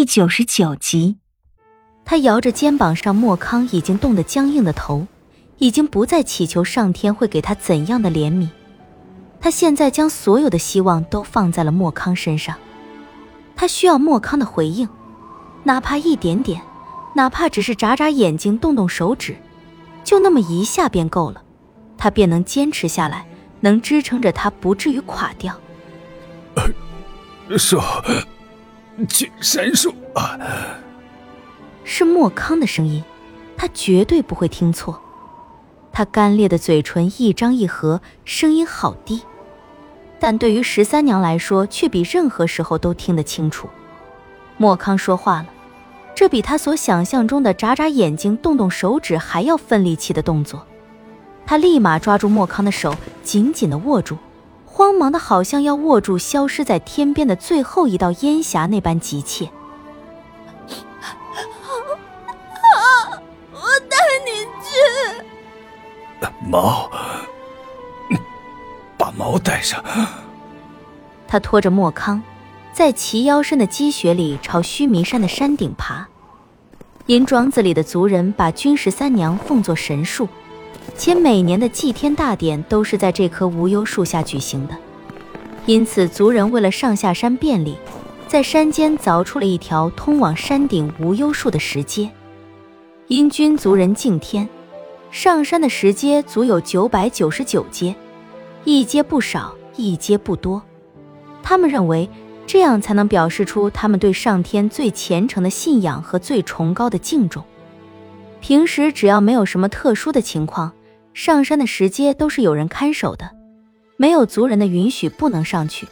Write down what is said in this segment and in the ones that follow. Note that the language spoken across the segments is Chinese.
第九十九集，他摇着肩膀上莫康已经冻得僵硬的头，已经不再祈求上天会给他怎样的怜悯。他现在将所有的希望都放在了莫康身上，他需要莫康的回应，哪怕一点点，哪怕只是眨眨眼睛、动动手指，就那么一下便够了，他便能坚持下来，能支撑着他不至于垮掉。树，君山树啊！是莫康的声音，他绝对不会听错。他干裂的嘴唇一张一合，声音好低。但对于十三娘来说，却比任何时候都听得清楚。莫康说话了，这比他所想象中的眨眨眼睛、动动手指还要费力气的动作。他立马抓住莫康的手，紧紧地握住，慌忙的好像要握住消失在天边的最后一道烟霞那般急切。我带你去。毛。把毛带上。他拖着莫康，在齐腰深的积雪里朝须弥山的山顶爬。银庄子里的族人把君十三娘奉作神树，且每年的祭天大典都是在这棵无忧树下举行的。因此，族人为了上下山便利，在山间凿出了一条通往山顶无忧树的石阶。因君族人敬天，上山的石阶足有九百九十九阶。一阶不少，一阶不多。他们认为，这样才能表示出他们对上天最虔诚的信仰和最崇高的敬重。平时只要没有什么特殊的情况，上山的石阶都是有人看守的，没有族人的允许不能上去。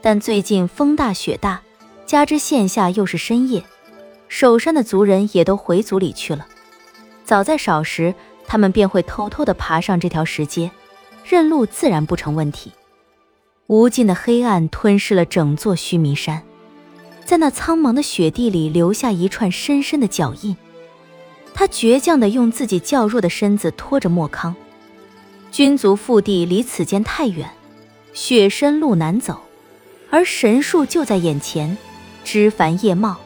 但最近风大雪大，加之线下又是深夜，守山的族人也都回族里去了。早在少时，他们便会偷偷地爬上这条石阶。认路自然不成问题。无尽的黑暗吞噬了整座须弥山，在那苍茫的雪地里留下一串深深的脚印。他倔强地用自己较弱的身子拖着莫康。君族腹地离此间太远，雪深路难走，而神树就在眼前，枝繁叶茂，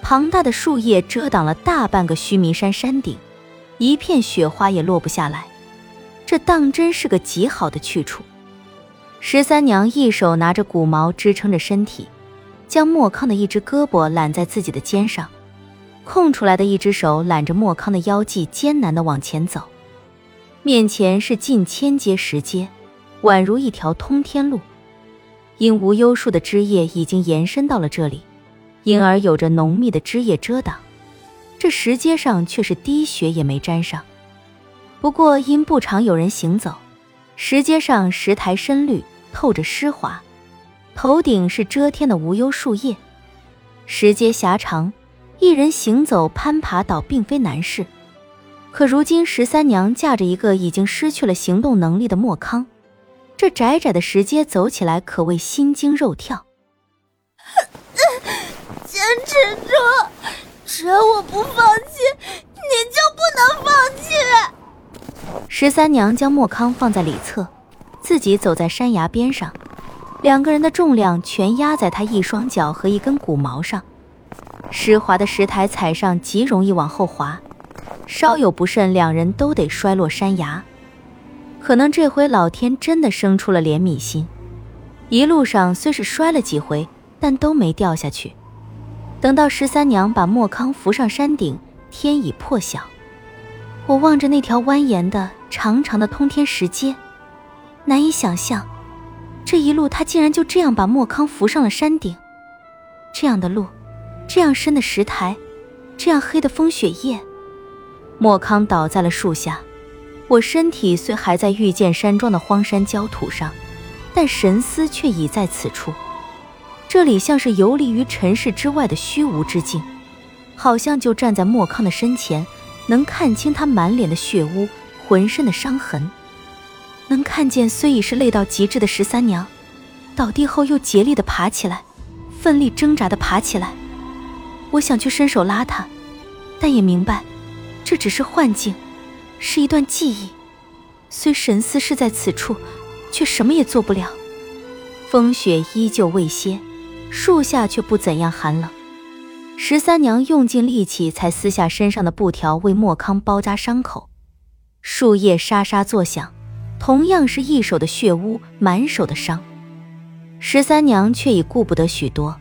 庞大的树叶遮挡了大半个须弥山山顶，一片雪花也落不下来。这当真是个极好的去处。十三娘一手拿着骨毛支撑着身体，将莫康的一只胳膊揽在自己的肩上，空出来的一只手揽着莫康的腰际，艰难地往前走。面前是近千阶石阶，宛如一条通天路。因无忧树的枝叶已经延伸到了这里，因而有着浓密的枝叶遮挡，这石阶上却是滴血也没沾上。不过因不常有人行走，石阶上石苔深绿，透着湿滑。头顶是遮天的无忧树叶。石阶狭长，一人行走攀爬倒并非难事。可如今十三娘架着一个已经失去了行动能力的莫康，这窄窄的石阶走起来可谓心惊肉跳。坚持住，只要我不放弃，你就不能放弃。十三娘将莫康放在里侧，自己走在山崖边上，两个人的重量全压在他一双脚和一根骨毛上。湿滑的石台踩上极容易往后滑，稍有不慎，两人都得摔落山崖。可能这回老天真的生出了怜悯心，一路上虽是摔了几回，但都没掉下去。等到十三娘把莫康扶上山顶，天已破晓。我望着那条蜿蜒的、长长的通天石阶，难以想象，这一路他竟然就这样把莫康扶上了山顶。这样的路，这样深的石台，这样黑的风雪夜，莫康倒在了树下。我身体虽还在遇见山庄的荒山焦土上，但神思却已在此处。这里像是游离于尘世之外的虚无之境，好像就站在莫康的身前。能看清他满脸的血污，浑身的伤痕，能看见虽已是累到极致的十三娘，倒地后又竭力的爬起来，奋力挣扎的爬起来。我想去伸手拉他，但也明白，这只是幻境，是一段记忆。虽神思是在此处，却什么也做不了。风雪依旧未歇，树下却不怎样寒冷。十三娘用尽力气才撕下身上的布条为莫康包扎伤口，树叶沙沙作响，同样是一手的血污，满手的伤。十三娘却已顾不得许多，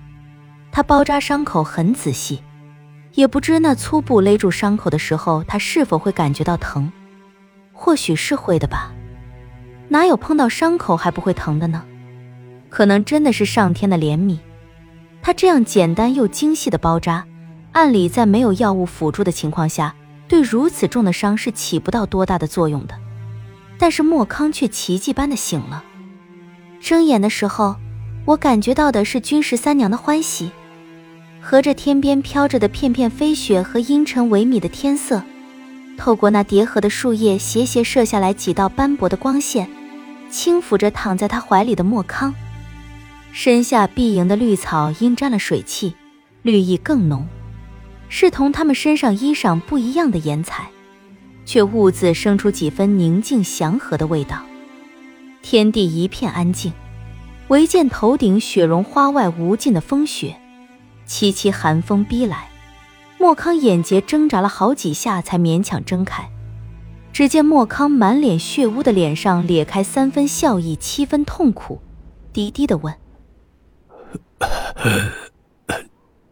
他包扎伤口很仔细，也不知那粗布勒住伤口的时候，他是否会感觉到疼，或许是会的吧。哪有碰到伤口还不会疼的呢？可能真的是上天的怜悯。他这样简单又精细的包扎，按理在没有药物辅助的情况下，对如此重的伤是起不到多大的作用的。但是莫康却奇迹般的醒了。睁眼的时候，我感觉到的是君十三娘的欢喜，和着天边飘着的片片飞雪和阴沉萎靡的天色，透过那叠合的树叶，斜斜射下来几道斑驳的光线，轻抚着躺在他怀里的莫康。身下碧莹的绿草因沾了水汽，绿意更浓，是同他们身上衣裳不一样的颜彩，却兀自生出几分宁静祥和的味道。天地一片安静，唯见头顶雪绒花外无尽的风雪，凄凄寒风逼来。莫康眼睫挣扎了好几下，才勉强睁开。只见莫康满脸血污的脸上裂开三分笑意，七分痛苦，低低的问。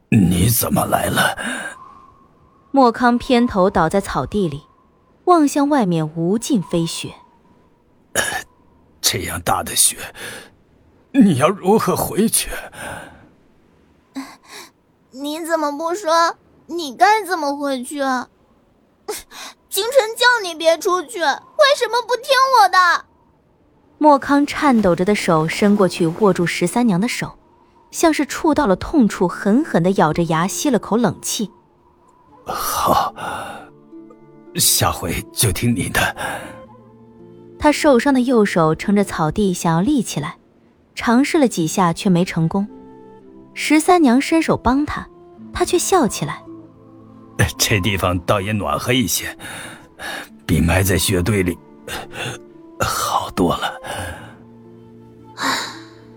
你怎么来了？莫康偏头倒在草地里，望向外面无尽飞雪。这样大的雪，你要如何回去？你怎么不说？你该怎么回去啊？京城叫你别出去，为什么不听我的？莫康颤抖着的手伸过去，握住十三娘的手。像是触到了痛处，狠狠的咬着牙，吸了口冷气。好，下回就听你的。他受伤的右手撑着草地，想要立起来，尝试了几下却没成功。十三娘伸手帮他，他却笑起来。这地方倒也暖和一些，比埋在雪堆里好多了。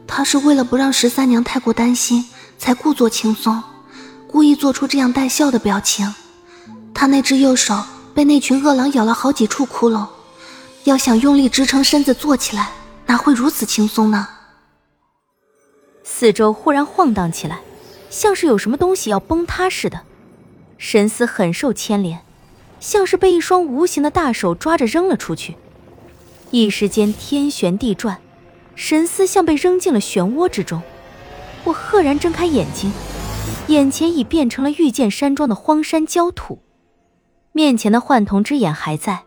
他是为了不让十三娘太过担心，才故作轻松，故意做出这样带笑的表情。他那只右手被那群恶狼咬了好几处窟窿，要想用力支撑身子坐起来，哪会如此轻松呢？四周忽然晃荡起来，像是有什么东西要崩塌似的。神思很受牵连，像是被一双无形的大手抓着扔了出去。一时间天旋地转。神思像被扔进了漩涡之中，我赫然睁开眼睛，眼前已变成了御剑山庄的荒山焦土，面前的幻童之眼还在。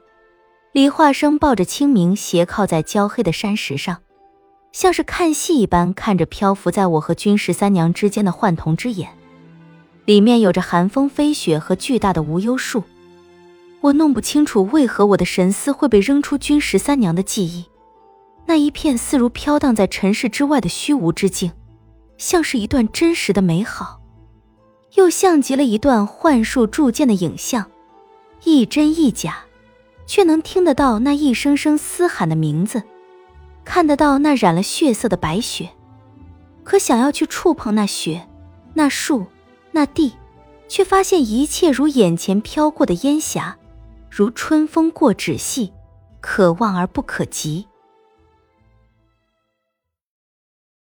李化生抱着清明斜靠在焦黑的山石上，像是看戏一般看着漂浮在我和君十三娘之间的幻童之眼，里面有着寒风飞雪和巨大的无忧树。我弄不清楚为何我的神思会被扔出君十三娘的记忆。那一片似如飘荡在尘世之外的虚无之境，像是一段真实的美好，又像极了一段幻术铸剑的影像，一真一假，却能听得到那一声声嘶喊的名字，看得到那染了血色的白雪，可想要去触碰那雪、那树、那地，却发现一切如眼前飘过的烟霞，如春风过纸细，可望而不可及。